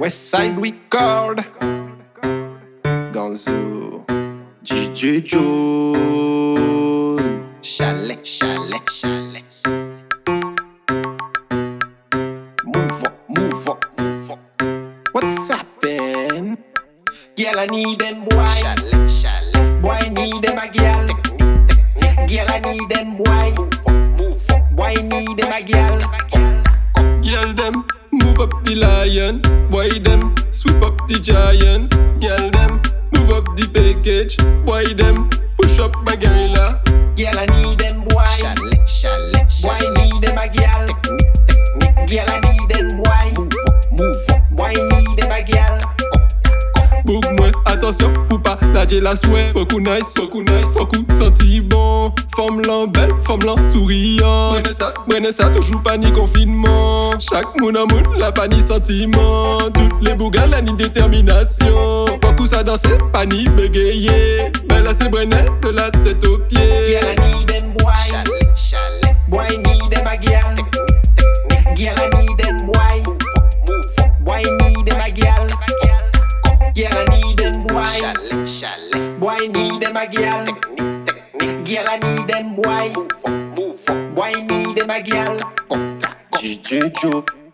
Westside Record. Gonzou DJ John Chalet, chalet, chalet. Move up, move up, move up. What's happen? Girl, I need them boy Chalet, chalet. Boy, need them a girl? Girl, I need them boy Move up, move up. Boy, need them a girl? Girl them move up the lion, boy them sweep up the giant. Girl them move up the package, boy them push up my. Girl, attention pou pa la jelaswe Fokou nice, fokou nice, fokou senti bon Fom lan bel, fom lan souriant. Mwene sa, mwene sa, toujou pa ni konfinman Chak moun an moun, la pa ni sentiman Tout le bougal la ni détermination. Fokou sa danse, pa ni begeye Bel la se brene, de la tete au pieds. Gyal a ni boy, chalet, boy ni dem a gyal Gyal a ni Chalet. Boy, need them a girl. Girl, I need them boy. Move up, move up. Boy, need them a girl. Joe.